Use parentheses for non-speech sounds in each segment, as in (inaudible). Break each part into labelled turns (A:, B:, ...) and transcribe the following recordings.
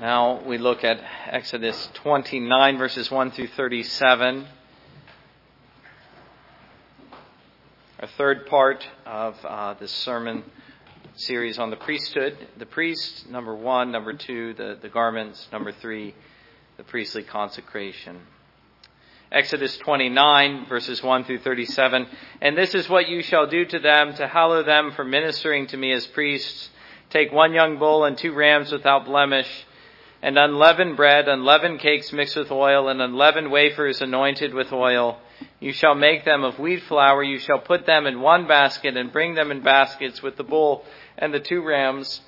A: Now we look at Exodus 29, verses 1 through 37. Our third part of uh, this sermon series on the priesthood. The priest, number one. Number two, the, the garments. Number three, the priestly consecration. Exodus 29, verses 1 through 37. And this is what you shall do to them to hallow them for ministering to me as priests. Take one young bull and two rams without blemish and unleavened bread, unleavened cakes mixed with oil, and unleavened wafers anointed with oil. You shall make them of wheat flour. You shall put them in one basket and bring them in baskets with the bull and the two rams.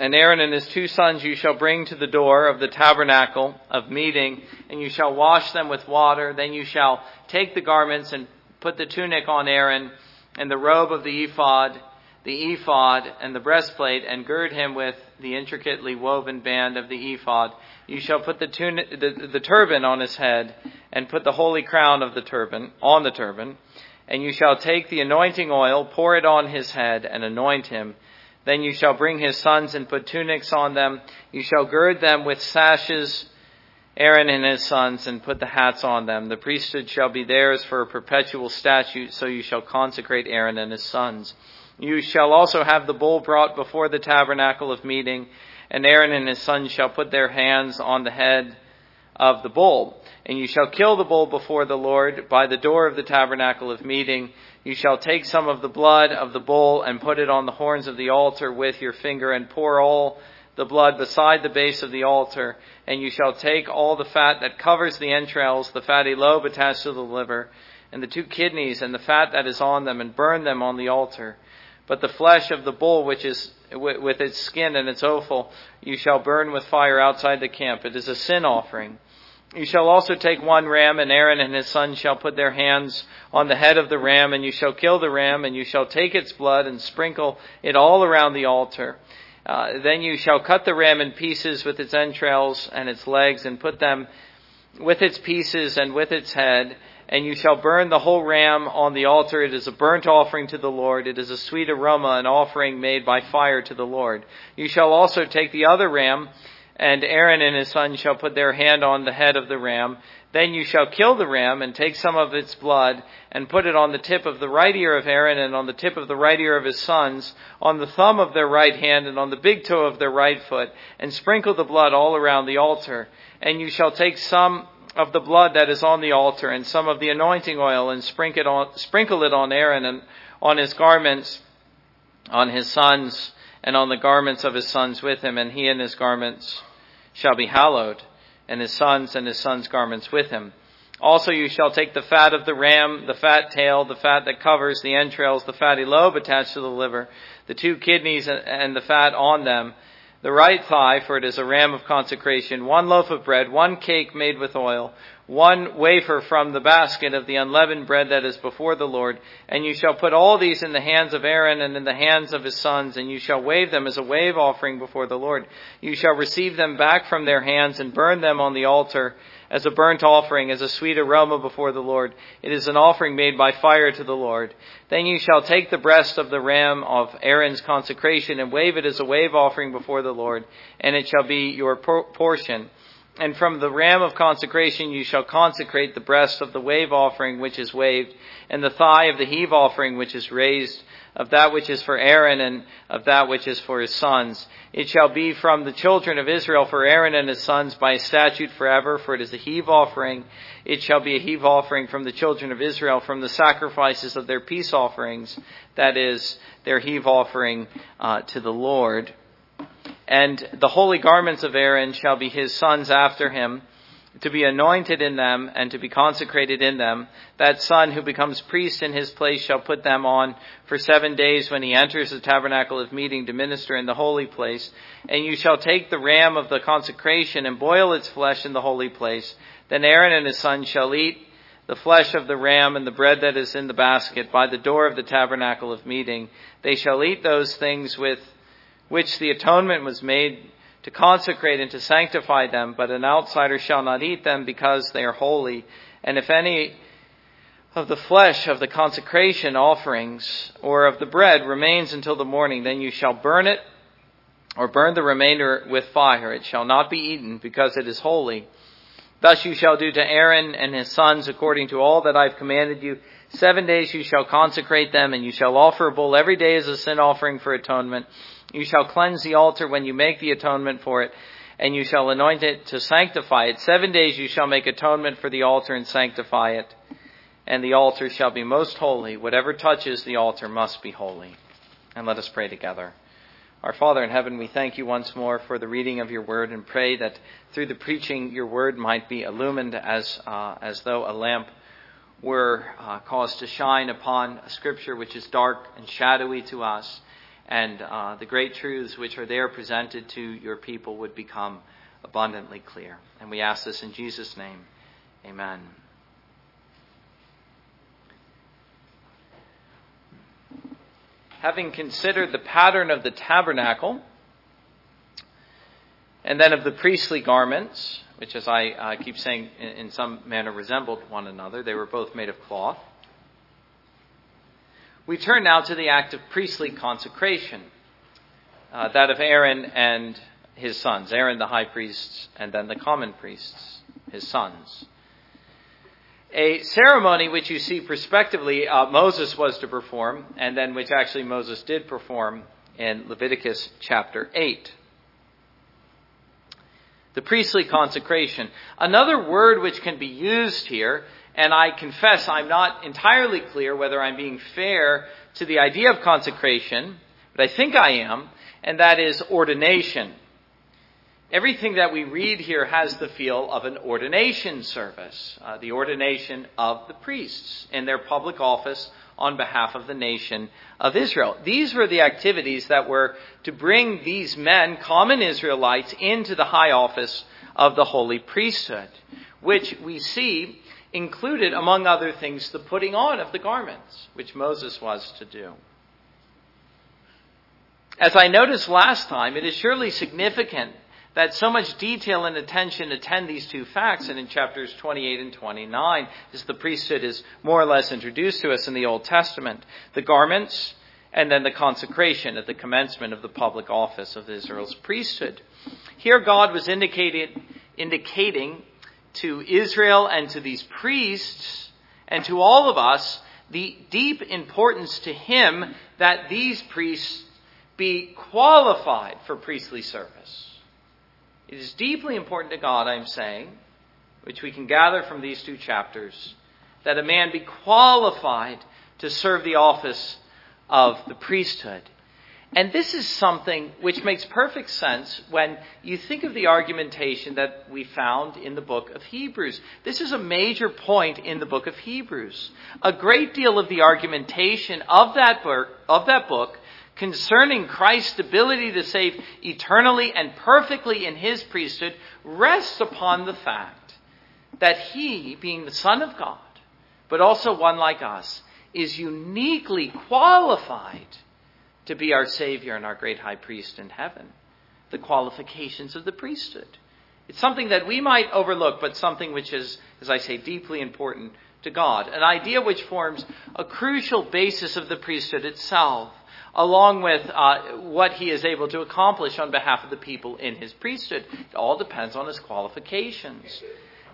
A: And Aaron and his two sons you shall bring to the door of the tabernacle of meeting, and you shall wash them with water. Then you shall take the garments and put the tunic on Aaron and the robe of the ephod the ephod and the breastplate and gird him with the intricately woven band of the ephod. You shall put the, the, the turban on his head and put the holy crown of the turban on the turban. And you shall take the anointing oil, pour it on his head and anoint him. Then you shall bring his sons and put tunics on them. You shall gird them with sashes, Aaron and his sons, and put the hats on them. The priesthood shall be theirs for a perpetual statute, so you shall consecrate Aaron and his sons. You shall also have the bull brought before the tabernacle of meeting, and Aaron and his sons shall put their hands on the head of the bull. And you shall kill the bull before the Lord by the door of the tabernacle of meeting. You shall take some of the blood of the bull and put it on the horns of the altar with your finger and pour all the blood beside the base of the altar. And you shall take all the fat that covers the entrails, the fatty lobe attached to the liver, and the two kidneys and the fat that is on them and burn them on the altar. But the flesh of the bull, which is with its skin and its offal, you shall burn with fire outside the camp. It is a sin offering. You shall also take one ram, and Aaron and his sons shall put their hands on the head of the ram, and you shall kill the ram, and you shall take its blood and sprinkle it all around the altar. Uh, then you shall cut the ram in pieces with its entrails and its legs, and put them with its pieces and with its head and you shall burn the whole ram on the altar. It is a burnt offering to the Lord. It is a sweet aroma, an offering made by fire to the Lord. You shall also take the other ram, and Aaron and his sons shall put their hand on the head of the ram. Then you shall kill the ram and take some of its blood and put it on the tip of the right ear of Aaron and on the tip of the right ear of his sons, on the thumb of their right hand and on the big toe of their right foot, and sprinkle the blood all around the altar. And you shall take some of the blood that is on the altar and some of the anointing oil and sprinkle it on, sprinkle it on Aaron and on his garments, on his sons, and on the garments of his sons with him, and he and his garments shall be hallowed, and his sons and his sons' garments with him. Also you shall take the fat of the ram, the fat tail, the fat that covers the entrails, the fatty lobe attached to the liver, the two kidneys and the fat on them, the right thigh, for it is a ram of consecration, one loaf of bread, one cake made with oil, one wafer from the basket of the unleavened bread that is before the Lord. And you shall put all these in the hands of Aaron and in the hands of his sons, and you shall wave them as a wave offering before the Lord. You shall receive them back from their hands and burn them on the altar as a burnt offering, as a sweet aroma before the Lord. It is an offering made by fire to the Lord. Then you shall take the breast of the ram of Aaron's consecration and wave it as a wave offering before the Lord, and it shall be your portion. And from the ram of consecration you shall consecrate the breast of the wave offering which is waved, and the thigh of the heave offering which is raised, of that which is for Aaron and of that which is for his sons. It shall be from the children of Israel for Aaron and his sons by statute forever, for it is a heave offering. It shall be a heave offering from the children of Israel from the sacrifices of their peace offerings, that is, their heave offering uh, to the Lord. And the holy garments of Aaron shall be his sons after him, to be anointed in them and to be consecrated in them. That son who becomes priest in his place shall put them on for seven days when he enters the tabernacle of meeting to minister in the holy place. And you shall take the ram of the consecration and boil its flesh in the holy place. Then Aaron and his sons shall eat the flesh of the ram and the bread that is in the basket by the door of the tabernacle of meeting. They shall eat those things with which the atonement was made to consecrate and to sanctify them, but an outsider shall not eat them because they are holy. And if any of the flesh of the consecration offerings or of the bread remains until the morning, then you shall burn it or burn the remainder with fire. It shall not be eaten, because it is holy. Thus you shall do to Aaron and his sons according to all that I have commanded you. Seven days you shall consecrate them, and you shall offer a bull every day as a sin offering for atonement. You shall cleanse the altar when you make the atonement for it, and you shall anoint it to sanctify it. Seven days you shall make atonement for the altar and sanctify it, and the altar shall be most holy. Whatever touches the altar must be holy. And let us pray together. Our Father in heaven, we thank you once more for the reading of your word and pray that through the preaching your word might be illumined as, uh, as though a lamp were uh, caused to shine upon a scripture which is dark and shadowy to us, and uh, the great truths which are there presented to your people would become abundantly clear. And we ask this in Jesus' name. Amen. having considered the pattern of the tabernacle and then of the priestly garments, which, as I uh, keep saying, in, in, some manner resembled one another, they were both made of cloth. We turn now to the act of priestly consecration, uh, that of Aaron and his sons, Aaron the high priest, and then the common priests, his sons a ceremony which you see prospectively uh, Moses was to perform, and then which actually Moses did perform in Leviticus chapter 8. The priestly consecration. Another word which can be used here, and I confess I'm not entirely clear whether I'm being fair to the idea of consecration, but I think I am, and that is ordination. Everything that we read here has the feel of an ordination service, uh, the ordination of the priests in their public office on behalf of the nation of Israel. These were the activities that were to bring these men, common Israelites, into the high office of the holy priesthood, which we see included, among other things, the putting on of the garments, which Moses was to do. As I noticed last time, it is surely significant that so much detail and attention attend these two facts, and in chapters 28 and 29, as the priesthood is more or less introduced to us in the Old Testament, the garments, and then the consecration at the commencement of the public office of Israel's priesthood. Here, God was indicating to Israel and to these priests and to all of us the deep importance to Him that these priests be qualified for priestly service. It is deeply important to God, I'm saying, which we can gather from these two chapters, that a man be qualified to serve the office of the priesthood. And this is something which makes perfect sense when you think of the argumentation that we found in the book of Hebrews. This is a major point in the book of Hebrews. A great deal of the argumentation of that book, of that book concerning Christ's ability to save eternally and perfectly in his priesthood rests upon the fact that he, being the Son of God, but also one like us, is uniquely qualified to be our Savior and our great high priest in heaven. The qualifications of the priesthood. It's something that we might overlook, but something which is, as I say, deeply important to God. An idea which forms a crucial basis of the priesthood itself along with uh, what he is able to accomplish on behalf of the people in his priesthood. It all depends on his qualifications.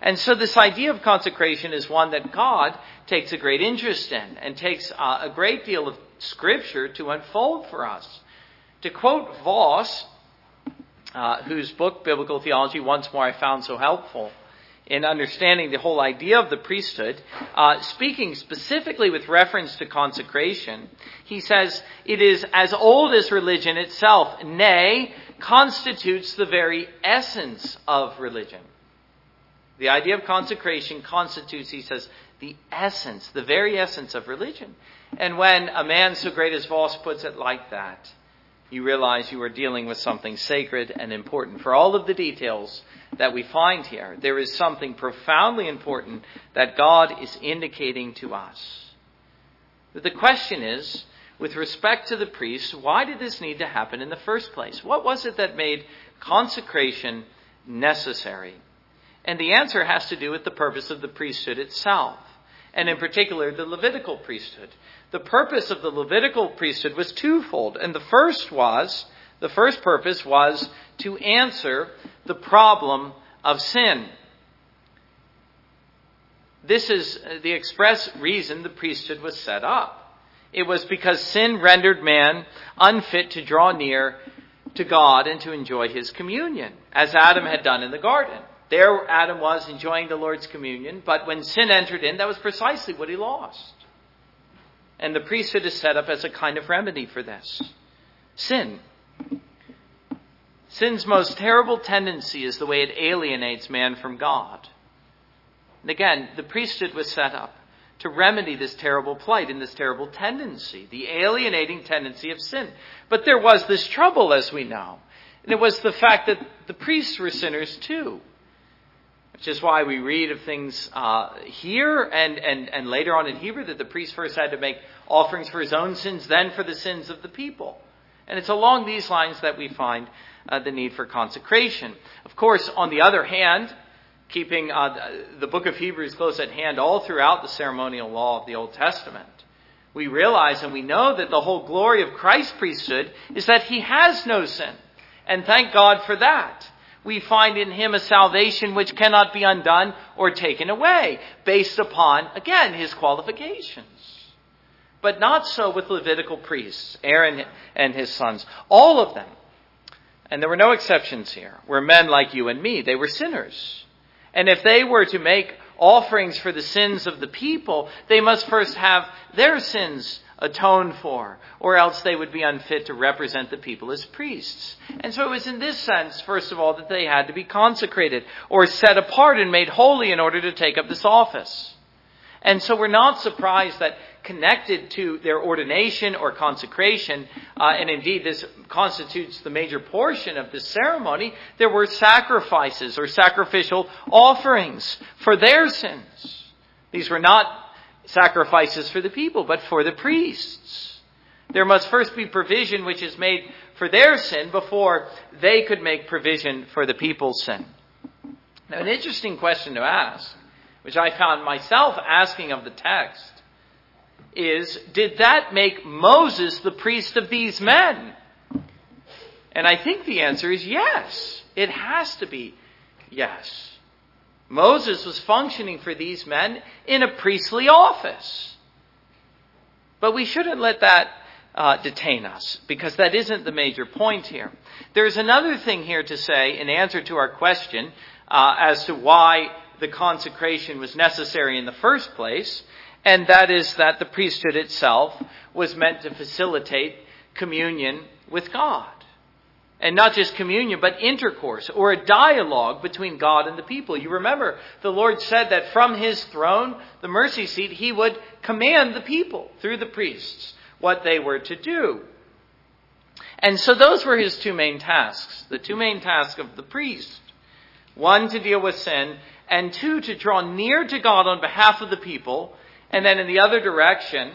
A: And so this idea of consecration is one that God takes a great interest in and takes uh, a great deal of scripture to unfold for us. To quote Vos, uh, whose book, Biblical Theology, once more I found so helpful, in understanding the whole idea of the priesthood, uh, speaking specifically with reference to consecration, he says it is as old as religion itself, nay, constitutes the very essence of religion. The idea of consecration constitutes, he says, the essence, the very essence of religion. And when a man so great as Vos puts it like that, you realize you are dealing with something sacred and important. For all of the details that we find here, there is something profoundly important that God is indicating to us. But the question is, with respect to the priests, why did this need to happen in the first place? What was it that made consecration necessary? And the answer has to do with the purpose of the priesthood itself, and in particular, the Levitical priesthood. The purpose of the Levitical priesthood was twofold, and the first was The first purpose was to answer the problem of sin. This is the express reason the priesthood was set up. It was because sin rendered man unfit to draw near to God and to enjoy his communion, as Adam had done in the garden. There, Adam was enjoying the Lord's communion, but when sin entered in, that was precisely what he lost. And the priesthood is set up as a kind of remedy for this. Sin. Sin's most terrible tendency is the way it alienates man from God. And again, the priesthood was set up to remedy this terrible plight and this terrible tendency, the alienating tendency of sin. But there was this trouble, as we know. And it was the fact that the priests were sinners too. Which is why we read of things uh, here and, and, and later on in Hebrew that the priest first had to make offerings for his own sins, then for the sins of the people. And it's along these lines that we find uh, the need for consecration. Of course, on the other hand, keeping uh, the book of Hebrews close at hand all throughout the ceremonial law of the Old Testament, we realize and we know that the whole glory of Christ's priesthood is that he has no sin. And thank God for that. We find in him a salvation which cannot be undone or taken away, based upon, again, his qualifications. But not so with Levitical priests, Aaron and his sons. All of them, and there were no exceptions here, were men like you and me. They were sinners. And if they were to make offerings for the sins of the people, they must first have their sins atoned for, or else they would be unfit to represent the people as priests. And so it was in this sense, first of all, that they had to be consecrated, or set apart and made holy in order to take up this office. And so we're not surprised that connected to their ordination or consecration, uh, and indeed this constitutes the major portion of the ceremony, there were sacrifices or sacrificial offerings for their sins. These were not sacrifices for the people, but for the priests. There must first be provision which is made for their sin before they could make provision for the people's sin. Now, an interesting question to ask, which I found myself asking of the text, is did that make Moses the priest of these men? And I think the answer is yes. It has to be yes. Moses was functioning for these men in a priestly office. But we shouldn't let that uh, detain us because that isn't the major point here. There's another thing here to say in answer to our question uh, as to why the consecration was necessary in the first place, and that is that the priesthood itself was meant to facilitate communion with God. And not just communion, but intercourse or a dialogue between God and the people. You remember, the Lord said that from his throne, the mercy seat, he would command the people through the priests what they were to do. And so those were his two main tasks. The two main tasks of the priest. One, to deal with sin, and two, to draw near to God on behalf of the people and then in the other direction,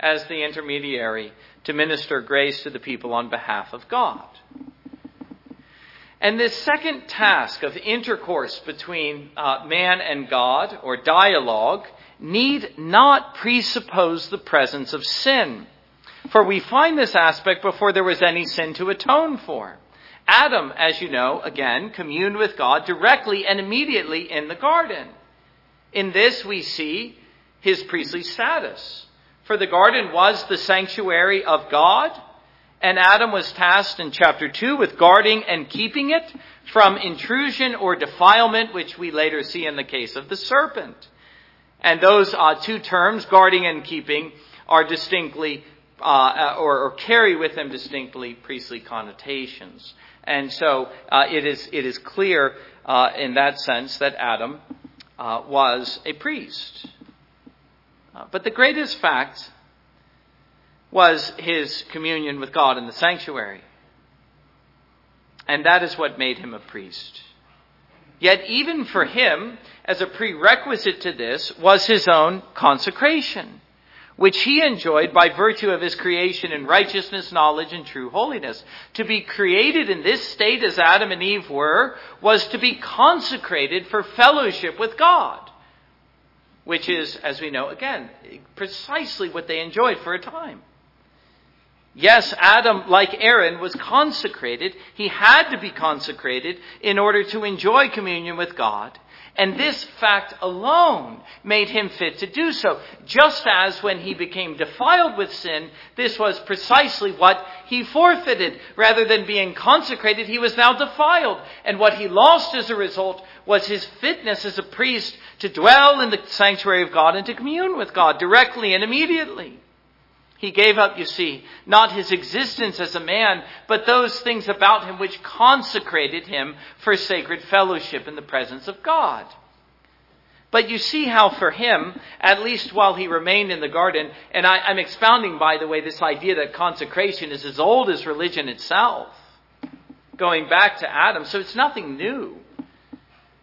A: as the intermediary, to minister grace to the people on behalf of God. And this second task of intercourse between uh, man and God, or dialogue, need not presuppose the presence of sin. For we find this aspect before there was any sin to atone for. Adam, as you know, again, communed with God directly and immediately in the garden. In this we see his priestly status. For the garden was the sanctuary of God, and Adam was tasked in chapter 2 with guarding and keeping it from intrusion or defilement, which we later see in the case of the serpent. And those uh, two terms, guarding and keeping, are distinctly, uh, or, or, carry with them distinctly priestly connotations. And so uh, it, is, it is clear uh, in that sense that Adam uh, was a priest. Uh, but the greatest fact was his communion with God in the sanctuary. And that is what made him a priest. Yet, even for him, as a prerequisite to this, was his own consecration, which he enjoyed by virtue of his creation in righteousness, knowledge, and true holiness. To be created in this state as Adam and Eve were, was to be consecrated for fellowship with God which is, as we know, again, precisely what they enjoyed for a time. Yes, Adam, like Aaron, was consecrated. He had to be consecrated in order to enjoy communion with God. And this fact alone made him fit to do so. Just as when he became defiled with sin, this was precisely what he forfeited. Rather than being consecrated, he was now defiled. And what he lost as a result was his fitness as a priest to dwell in the sanctuary of God and to commune with God directly and immediately. He gave up, you see, not his existence as a man, but those things about him which consecrated him for sacred fellowship in the presence of God. But you see how for him, at least while he remained in the garden, and I, am expounding, by the way, this idea that consecration is as old as religion itself, going back to Adam, so it's nothing new.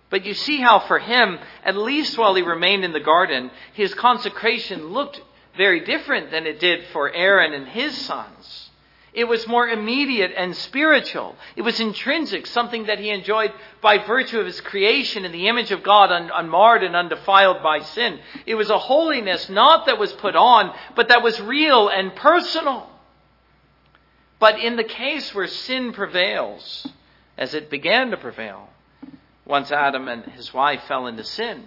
A: But you see how for him, at least while he remained in the garden, his consecration looked very different than it did for Aaron and his sons. It was more immediate and spiritual. It was intrinsic, something that he enjoyed by virtue of his creation in the image of God, un- unmarred and undefiled by sin. It was a holiness not that was put on, but that was real and personal. But in the case where sin prevails, as it began to prevail, once Adam and his wife fell into sin,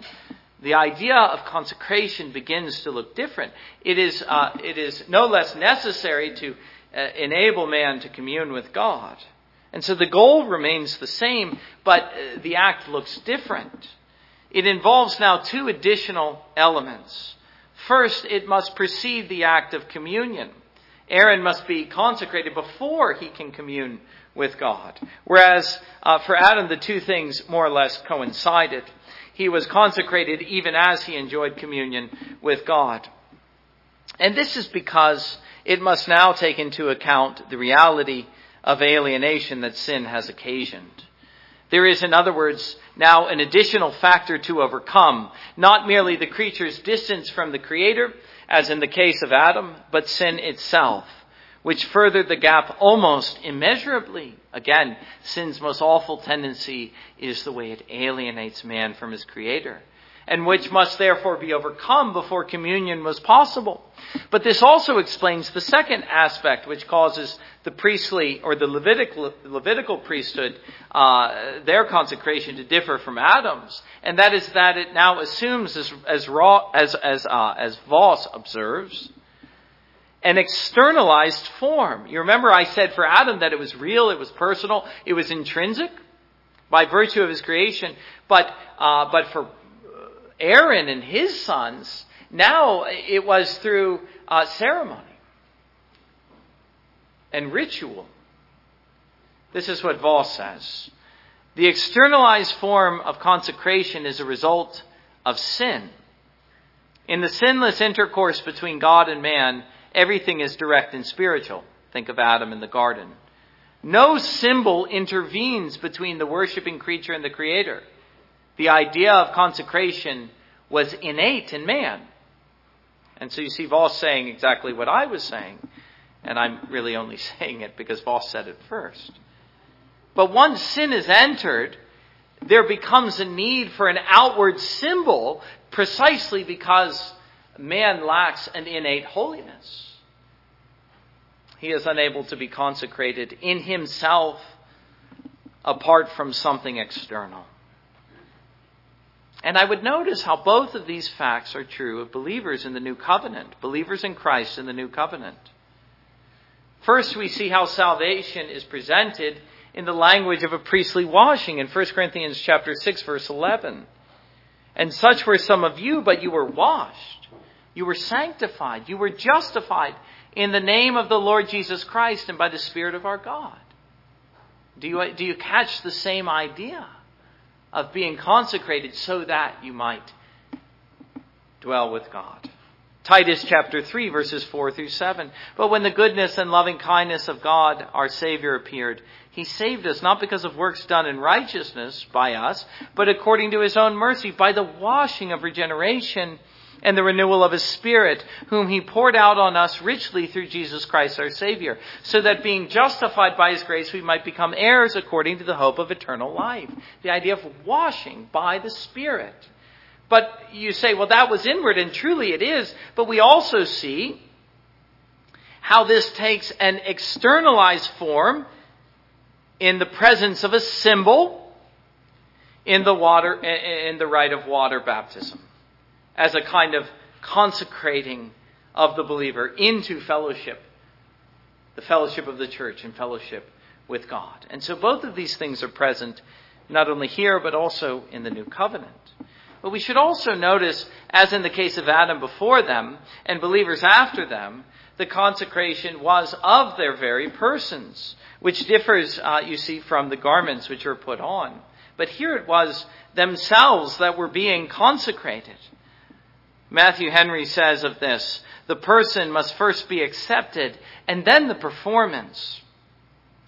A: the idea of consecration begins to look different. It is, uh, it is no less necessary to uh, enable man to commune with God. And so the goal remains the same, but uh, the act looks different. It involves now two additional elements. First, it must precede the act of communion. Aaron must be consecrated before he can commune with God. Whereas uh, for Adam, the two things more or less coincided. He was consecrated even as he enjoyed communion with God. And this is because it must now take into account the reality of alienation that sin has occasioned. There is, in other words, now an additional factor to overcome, not merely the creature's distance from the Creator, as in the case of Adam, but sin itself which furthered the gap almost immeasurably. Again, sin's most awful tendency is the way it alienates man from his creator, and which must therefore be overcome before communion was possible. But this also explains the second aspect which causes the priestly or the Levitical, Levitical priesthood, uh, their consecration to differ from Adam's, and that is that it now assumes, as as, raw, as as uh, as Vos observes, an externalized form. You remember I said for Adam that it was real, it was personal, it was intrinsic by virtue of his creation. But, uh, but for Aaron and his sons, now it was through uh, ceremony and ritual. This is what Vos says. The externalized form of consecration is a result of sin. In the sinless intercourse between God and man, Everything is direct and spiritual. Think of Adam in the garden. No symbol intervenes between the worshiping creature and the creator. The idea of consecration was innate in man. And so you see Vos saying exactly what I was saying. And I'm really only (laughs) saying it because Vos said it first. But once sin is entered, there becomes a need for an outward symbol precisely because man lacks an innate holiness. He is unable to be consecrated in himself apart from something external. And I would notice how both of these facts are true of believers in the new covenant, believers in Christ in the new covenant. First, we see how salvation is presented in the language of a priestly washing in 1 Corinthians chapter 6 verse 11. And such were some of you, but you were washed you were sanctified. You were justified in the name of the Lord Jesus Christ and by the Spirit of our God. Do you, do you catch the same idea of being consecrated so that you might dwell with God? Titus chapter 3 verses 4 through 7. But when the goodness and loving kindness of God, our Savior, appeared, He saved us not because of works done in righteousness by us, but according to His own mercy, by the washing of regeneration and the renewal of his Spirit, whom he poured out on us richly through Jesus Christ our Savior, so that being justified by his grace, we might become heirs according to the hope of eternal life. The idea of washing by the Spirit. But you say, well, that was inward, and truly it is, but we also see how this takes an externalized form in the presence of a symbol in the water in the rite of water baptism as a kind of consecrating of the believer into fellowship the fellowship of the church and fellowship with God. And so both of these things are present not only here but also in the new covenant. But we should also notice, as in the case of Adam before them and believers after them, the consecration was of their very persons, which differs, uh, you see, from the garments which are put on. But here it was themselves that were being consecrated. Matthew Henry says of this, the person must first be accepted and then the performance.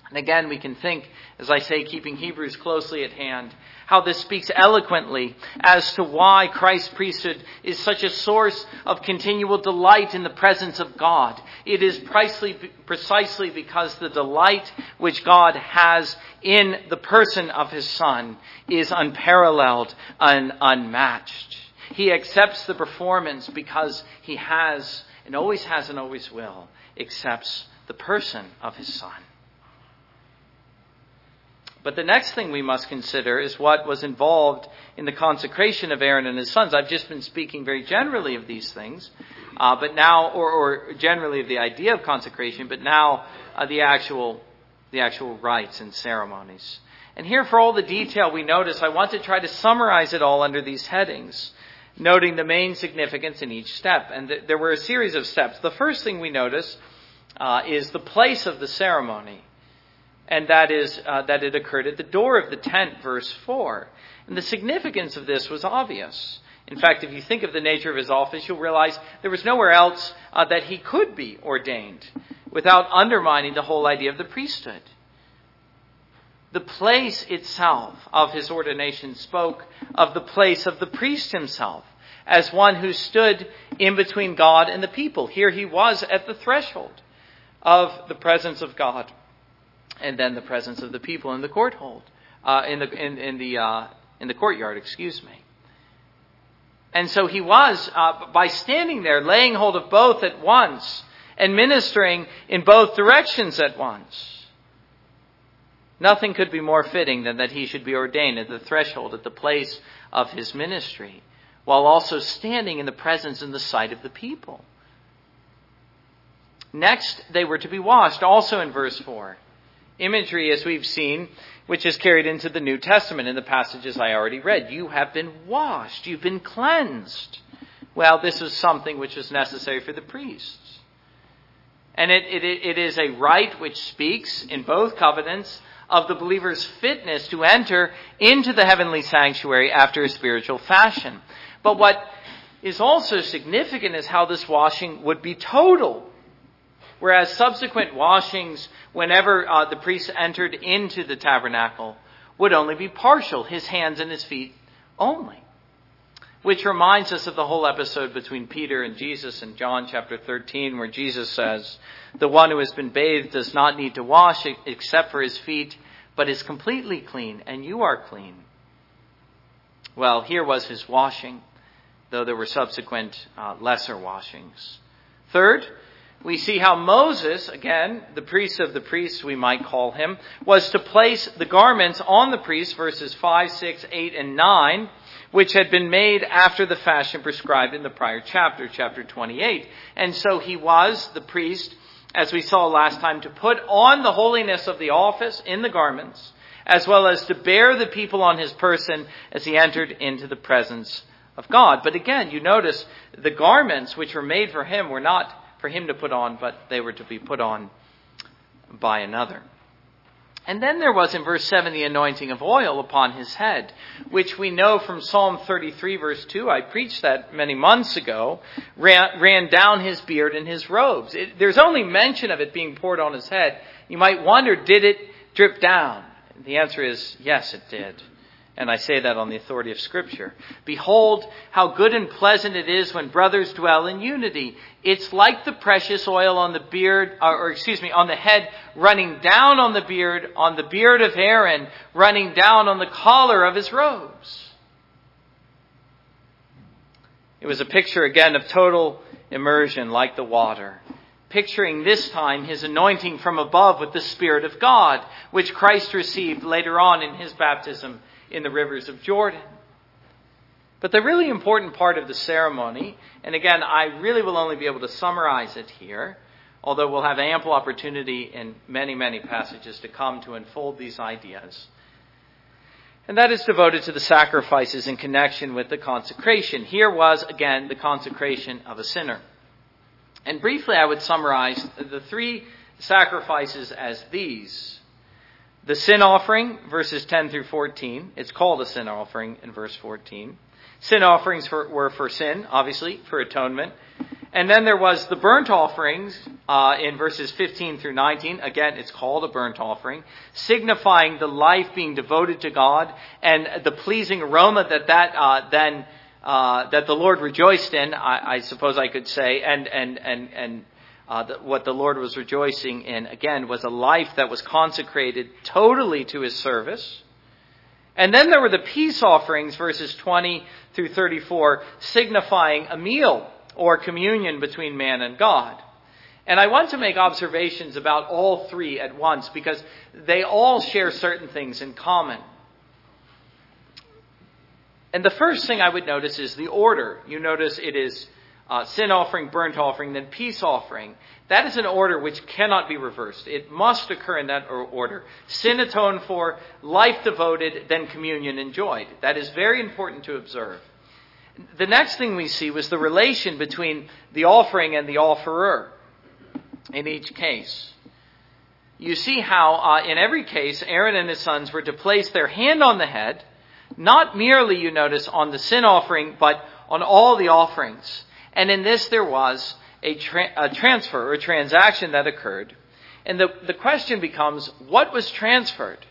A: And again, we can think, as I say, keeping Hebrews closely at hand, how this speaks eloquently as to why Christ's priesthood is such a source of continual delight in the presence of God. It is precisely because the delight which God has in the person of his Son is unparalleled and unmatched. He accepts the performance because he has, and always has and always will, accepts the person of his Son. But the next thing we must consider is what was involved in the consecration of Aaron and his sons. I've just been speaking very generally of these things, uh, but now, or, or, generally of the idea of consecration, but now uh, the actual, the actual rites and ceremonies. And here, for all the detail we notice, I want to try to summarize it all under these headings, noting the main significance in each step. And th- there were a series of steps. The first thing we notice uh, is the place of the ceremony and that is uh, that it occurred at the door of the tent, verse 4. And the significance of this was obvious. In fact, if you think of the nature of his office, you'll realize there was nowhere else uh, that he could be ordained without undermining the whole idea of the priesthood. The place itself of his ordination spoke of the place of the priest himself as one who stood in between God and the people. Here he was at the threshold of the presence of God and then the presence of the people in the court hold, uh, in the in, in the uh, in the courtyard. Excuse me. And so he was uh, by standing there, laying hold of both at once and ministering in both directions at once. Nothing could be more fitting than that he should be ordained at the threshold, at the place of his ministry, while also standing in the presence and the sight of the people. Next, they were to be washed, also in verse 4 imagery, as we've seen, which is carried into the New Testament in the passages I already read. You have been washed, you've been cleansed. Well, this is something which is necessary for the priests. And it, it, it is a rite which speaks in both covenants of the believer's fitness to enter into the heavenly sanctuary after a spiritual fashion. But what is also significant is how this washing would be total. Whereas subsequent washings, whenever uh, the priest entered into the tabernacle, would only be partial, his hands and his feet only. Which reminds us of the whole episode between Peter and Jesus in John chapter 13, where Jesus says, The one who has been bathed does not need to wash except for his feet, but is completely clean, and you are clean. Well, here was his washing, though there were subsequent uh, lesser washings. Third, we see how Moses, again, the priest of the priests, we might call him, was to place the garments on the priests, verses 5, 6, 8, and 9, which had been made after the fashion prescribed in the prior chapter, chapter 28. And so he was, the priest, as we saw last time, to put on the holiness of the office in the garments, as well as to bear the people on his person as he entered into the presence of God. But again, you notice the garments which were made for him were not for him to put on, but they were to be put on by another. And then there was in verse 7 the anointing of oil upon his head, which we know from Psalm 33 verse 2. I preached that many months ago, ran, ran down his beard and his robes. It, there's only mention of it being poured on his head. You might wonder, did it drip down? The answer is yes, it did. And I say that on the authority of Scripture. Behold, how good and pleasant it is when brothers dwell in unity. It's like the precious oil on the beard, or, or, excuse me, on the head, running down on the beard, on the beard of Aaron, running down on the collar of his robes. It was a picture again of total immersion like the water picturing this time his anointing from above with the Spirit of God, which Christ received later on in his baptism in the rivers of Jordan. But the really important part of the ceremony, and again, I really will only be able to summarize it here, although we'll have ample opportunity in many, many passages to come to unfold these ideas. And that is devoted to the sacrifices in connection with the consecration. Here was, again, the consecration of a sinner. And briefly, I would summarize the three sacrifices as these. The sin offering, verses 10 through 14. It's called a sin offering in verse 14. Sin offerings for, were for sin, obviously, for atonement. And then there was the burnt offerings uh, in verses 15 through 19. Again, it's called a burnt offering, signifying the life being devoted to God and the pleasing aroma that that uh, then uh, that the Lord rejoiced in, I, I, suppose I could say, and and and and uh, what the Lord was rejoicing in again was a life that was consecrated totally to His service. And then there were the peace offerings, verses 20 through 34, signifying a meal or communion between man and God. And I want to make observations about all three at once because they all share certain things in common. And the first thing I would notice is the order. You notice it is uh, sin offering, burnt offering, then peace offering. That is an order which cannot be reversed. It must occur in that order. Sin atoned for, life devoted, then communion enjoyed. That is very important to observe. The next thing we see was the relation between the offering and the offerer in each case. You see how, uh, in every case, Aaron and his sons were to place their hand on the head not merely, you notice, on the sin offering, but on all the offerings. And in this there was a, tra- a transfer or transaction that occurred. And the, the question becomes, what was transferred?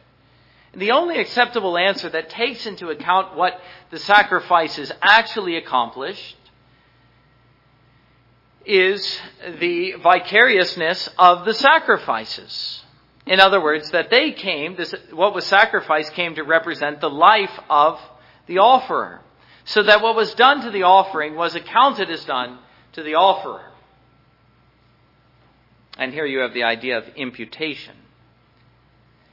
A: And the only acceptable answer that takes into account what the sacrifices actually accomplished is the vicariousness of the sacrifices. In other words, that they came, this, what was sacrificed came to represent the life of the offerer. So that what was done to the offering was accounted as done to the offerer. And here you have the idea of imputation.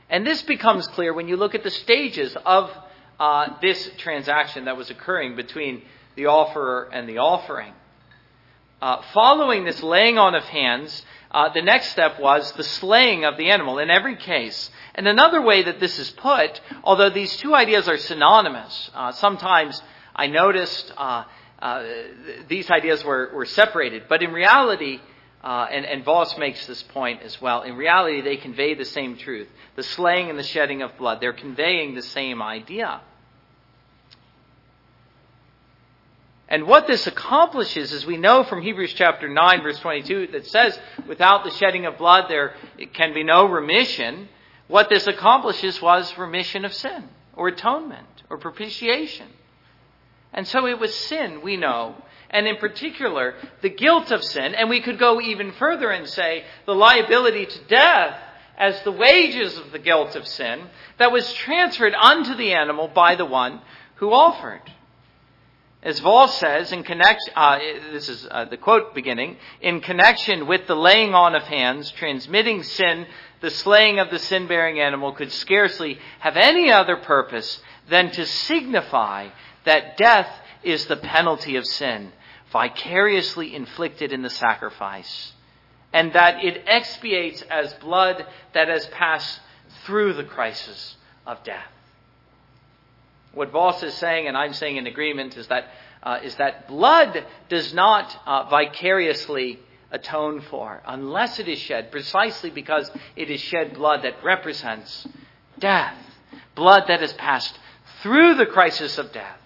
A: And this becomes clear when you look at the stages of uh, this transaction that was occurring between the offerer and the offering. Uh, following this laying on of hands, uh, the next step was the slaying of the animal in every case. And another way that this is put, although these two ideas are synonymous, uh, sometimes I noticed uh, uh these ideas were, were separated, but in reality, uh, and, and Vos makes this point as well. In reality, they convey the same truth. The slaying and the shedding of blood, they're conveying the same idea. And what this accomplishes, as we know from Hebrews chapter 9, verse 22, that says, without the shedding of blood, there can be no remission. What this accomplishes was remission of sin, or atonement, or propitiation. And so it was sin, we know, and in particular, the guilt of sin. And we could go even further and say the liability to death as the wages of the guilt of sin that was transferred unto the animal by the one who offered. As Vos says, in connection, uh, this is uh, the quote beginning, in connection with the laying on of hands, transmitting sin, the slaying of the sin bearing animal could scarcely have any other purpose than to signify that death is the penalty of sin, vicariously inflicted in the sacrifice, and that it expiates as blood that has passed through the crisis of death. What Vos is saying, and I'm saying in agreement, is that, uh, is that blood does not uh, vicariously atone for unless it is shed, precisely because it is shed blood that represents death. Blood that has passed through the crisis of death,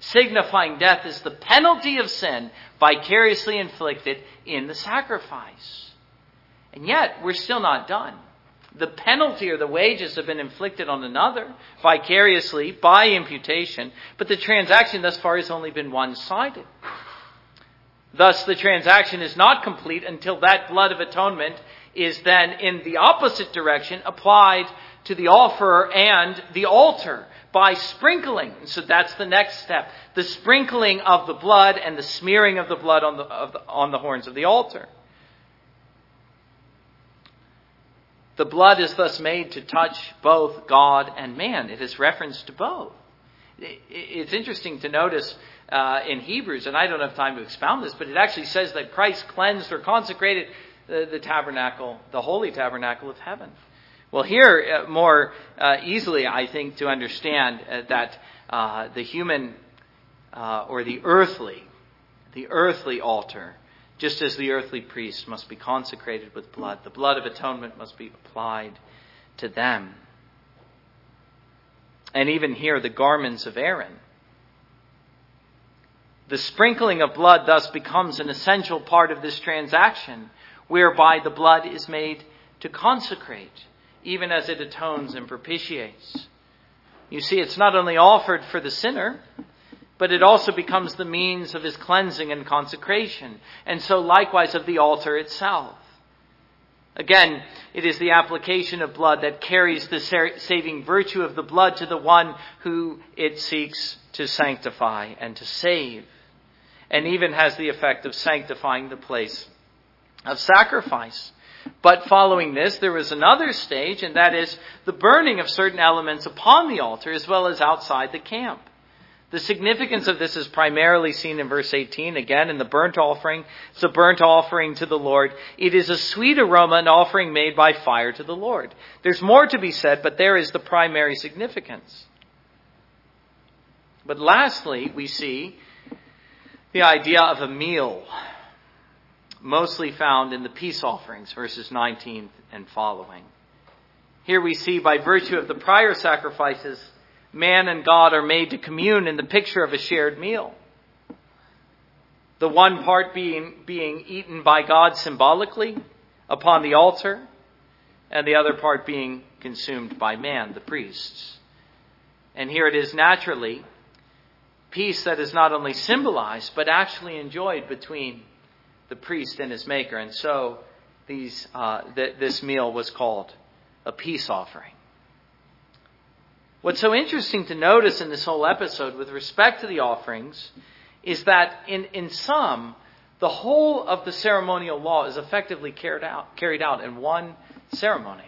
A: signifying death as the penalty of sin vicariously inflicted in the sacrifice. And yet, we're still not done the penalty or the wages have been inflicted on another vicariously by imputation, but the transaction thus far has only been one sided. Thus, the transaction is not complete until that blood of atonement is then in the opposite direction applied to the offerer and the altar by sprinkling. So that's the next step. The sprinkling of the blood and the smearing of the blood on the, the, on the horns of the altar. The blood is thus made to touch both God and man. It is reference to both. It's interesting to notice uh, in Hebrews, and I don't have time to expound this, but it actually says that Christ cleansed or consecrated the, the tabernacle, the holy tabernacle of heaven. Well, here, uh, more uh, easily, I think, to understand uh, that uh, the human uh, or the earthly, the earthly altar, just as the earthly priest must be consecrated with blood, the blood of atonement must be applied to them. And even here, the garments of Aaron. The sprinkling of blood thus becomes an essential part of this transaction, whereby the blood is made to consecrate even as it atones and propitiates. You see, it's not only offered for the sinner, but it also becomes the means of his cleansing and consecration, and so likewise of the altar itself. Again, it is the application of blood that carries the saving virtue of the blood to the one who it seeks to sanctify and to save, and even has the effect of sanctifying the place of sacrifice. But following this, there was another stage, and that is the burning of certain elements upon the altar as well as outside the camp. The significance of this is primarily seen in verse 18, again in the burnt offering. It's a burnt offering to the Lord. It is a sweet aroma, an offering made by fire to the Lord. There's more to be said, but there is the primary significance. But lastly, we see the idea of a meal mostly found in the peace offerings, verses 19 and following. Here we see, by virtue of the prior sacrifices, man and God are made to commune in the picture of a shared meal. The one part being, being eaten by God symbolically upon the altar, and the other part being consumed by man, the priests. And here it is naturally peace that is not only symbolized, but actually enjoyed between the priest and his maker. And so these, uh, th- this meal was called a peace offering. What's so interesting to notice in this whole episode with respect to the offerings is that in, in sum, the whole of the ceremonial law is effectively carried out, carried out in one ceremony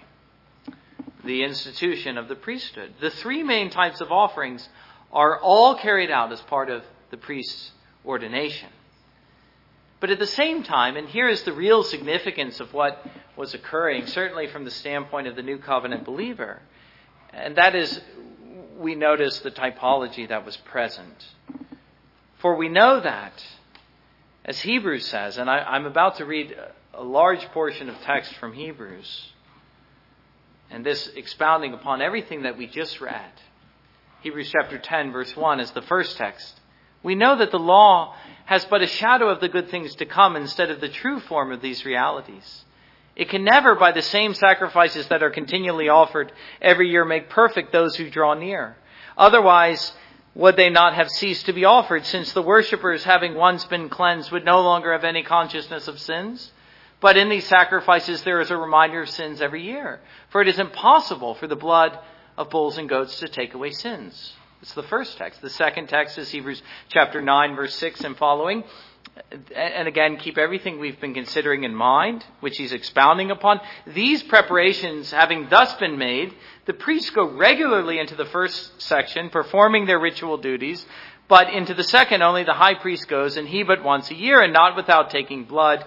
A: the institution of the priesthood. The three main types of offerings are all carried out as part of the priest's ordination. But at the same time, and here is the real significance of what was occurring, certainly from the standpoint of the new covenant believer, and that is we notice the typology that was present. For we know that, as Hebrews says, and I, am about to read a large portion of text from Hebrews, and this expounding upon everything that we just read. Hebrews chapter 10, verse 1 is the first text. We know that the law has but a shadow of the good things to come instead of the true form of these realities. It can never, by the same sacrifices that are continually offered every year, make perfect those who draw near. Otherwise, would they not have ceased to be offered, since the worshippers, having once been cleansed, would no longer have any consciousness of sins? But in these sacrifices, there is a reminder of sins every year. For it is impossible for the blood of bulls and goats to take away sins. It's the first text. The second text is Hebrews chapter 9, verse 6 and following. And again, keep everything we've been considering in mind, which he's expounding upon. These preparations having thus been made, the priests go regularly into the first section, performing their ritual duties, but into the second only the high priest goes, and he but once a year, and not without taking blood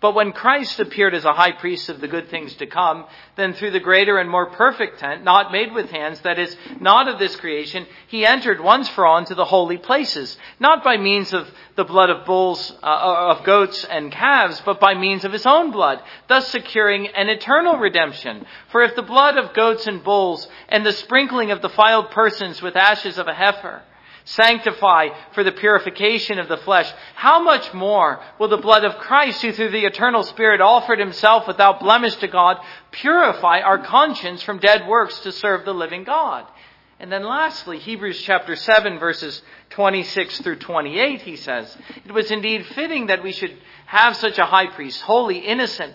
A: But when Christ appeared as a high priest of the good things to come, then through the greater and more perfect tent, not made with hands, that is, not of this creation, he entered once for all into the holy places, not by means of the blood of bulls, uh, of goats and calves, but by means of his own blood, thus securing an eternal redemption. For if the blood of goats and bulls and the sprinkling of defiled persons with ashes of a heifer, sanctify for the purification of the flesh, how much more will the blood of Christ, who through the eternal Spirit offered himself without blemish to God, purify our conscience from dead works to serve the living God? And then lastly, Hebrews chapter 7 verses 26 through 28, he says, It was indeed fitting that we should have such a high priest, holy, innocent,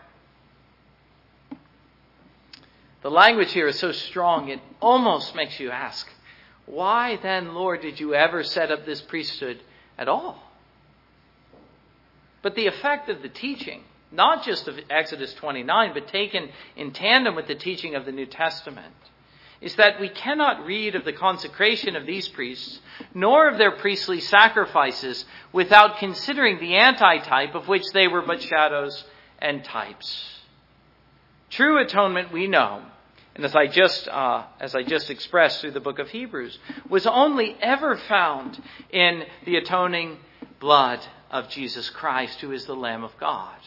A: The language here is so strong, it almost makes you ask, why then, Lord, did you ever set up this priesthood at all? But the effect of the teaching, not just of Exodus 29, but taken in tandem with the teaching of the New Testament, is that we cannot read of the consecration of these priests, nor of their priestly sacrifices, without considering the antitype of which they were but shadows and types. True atonement, we know, and as I just uh, as I just expressed through the book of Hebrews, was only ever found in the atoning blood of Jesus Christ, who is the Lamb of God.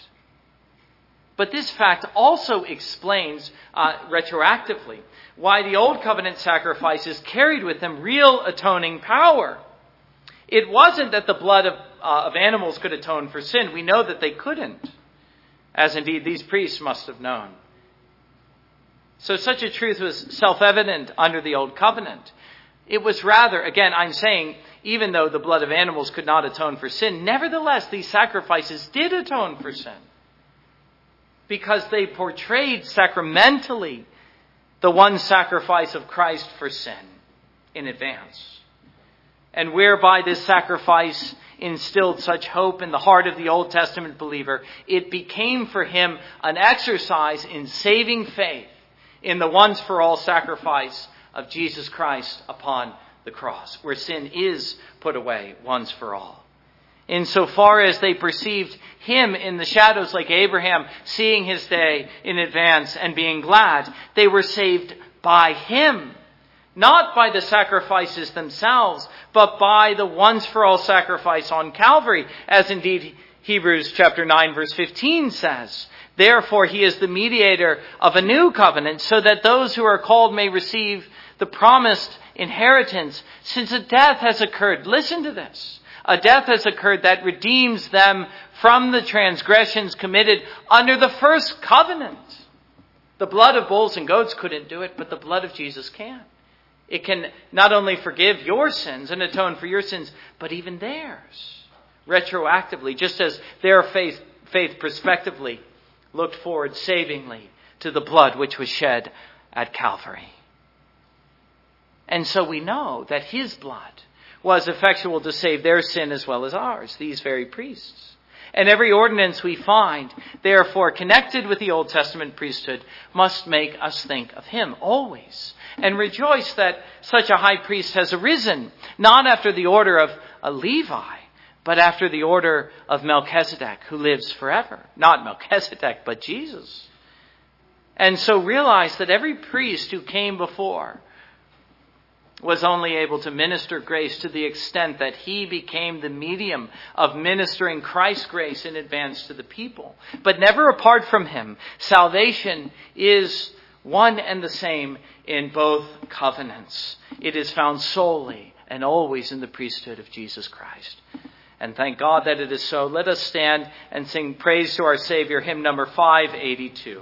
A: But this fact also explains uh, retroactively why the Old Covenant sacrifices carried with them real atoning power. It wasn't that the blood of, uh, of animals could atone for sin. We know that they couldn't, as indeed these priests must have known. So such a truth was self evident under the Old Covenant. It was rather, again, I'm saying, even though the blood of animals could not atone for sin, nevertheless, these sacrifices did atone for sin. Because they portrayed sacramentally the one sacrifice of Christ for sin in advance. And whereby this sacrifice instilled such hope in the heart of the Old Testament believer, it became for him an exercise in saving faith in the once for all sacrifice of Jesus Christ upon the cross, where sin is put away once for all. Insofar as they perceived him in the shadows like Abraham, seeing his day in advance and being glad, they were saved by him. Not by the sacrifices themselves, but by the once for all sacrifice on Calvary, as indeed Hebrews chapter 9 verse 15 says. Therefore, he is the mediator of a new covenant so that those who are called may receive the promised inheritance since a death has occurred. Listen to this. A death has occurred that redeems them from the transgressions committed under the first covenant. The blood of bulls and goats couldn't do it, but the blood of Jesus can. It can not only forgive your sins and atone for your sins, but even theirs. Retroactively, just as their faith, faith prospectively looked forward savingly to the blood which was shed at Calvary. And so we know that his blood was effectual to save their sin as well as ours, these very priests. And every ordinance we find, therefore, connected with the Old Testament priesthood, must make us think of him always. And rejoice that such a high priest has arisen, not after the order of a Levi, but after the order of Melchizedek, who lives forever. Not Melchizedek, but Jesus. And so realize that every priest who came before was only able to minister grace to the extent that he became the medium of ministering Christ's grace in advance to the people. But never apart from him. Salvation is one and the same in both covenants. It is found solely and always in the priesthood of Jesus Christ. And thank God that it is so. Let us stand and sing praise to our Savior, hymn number 582.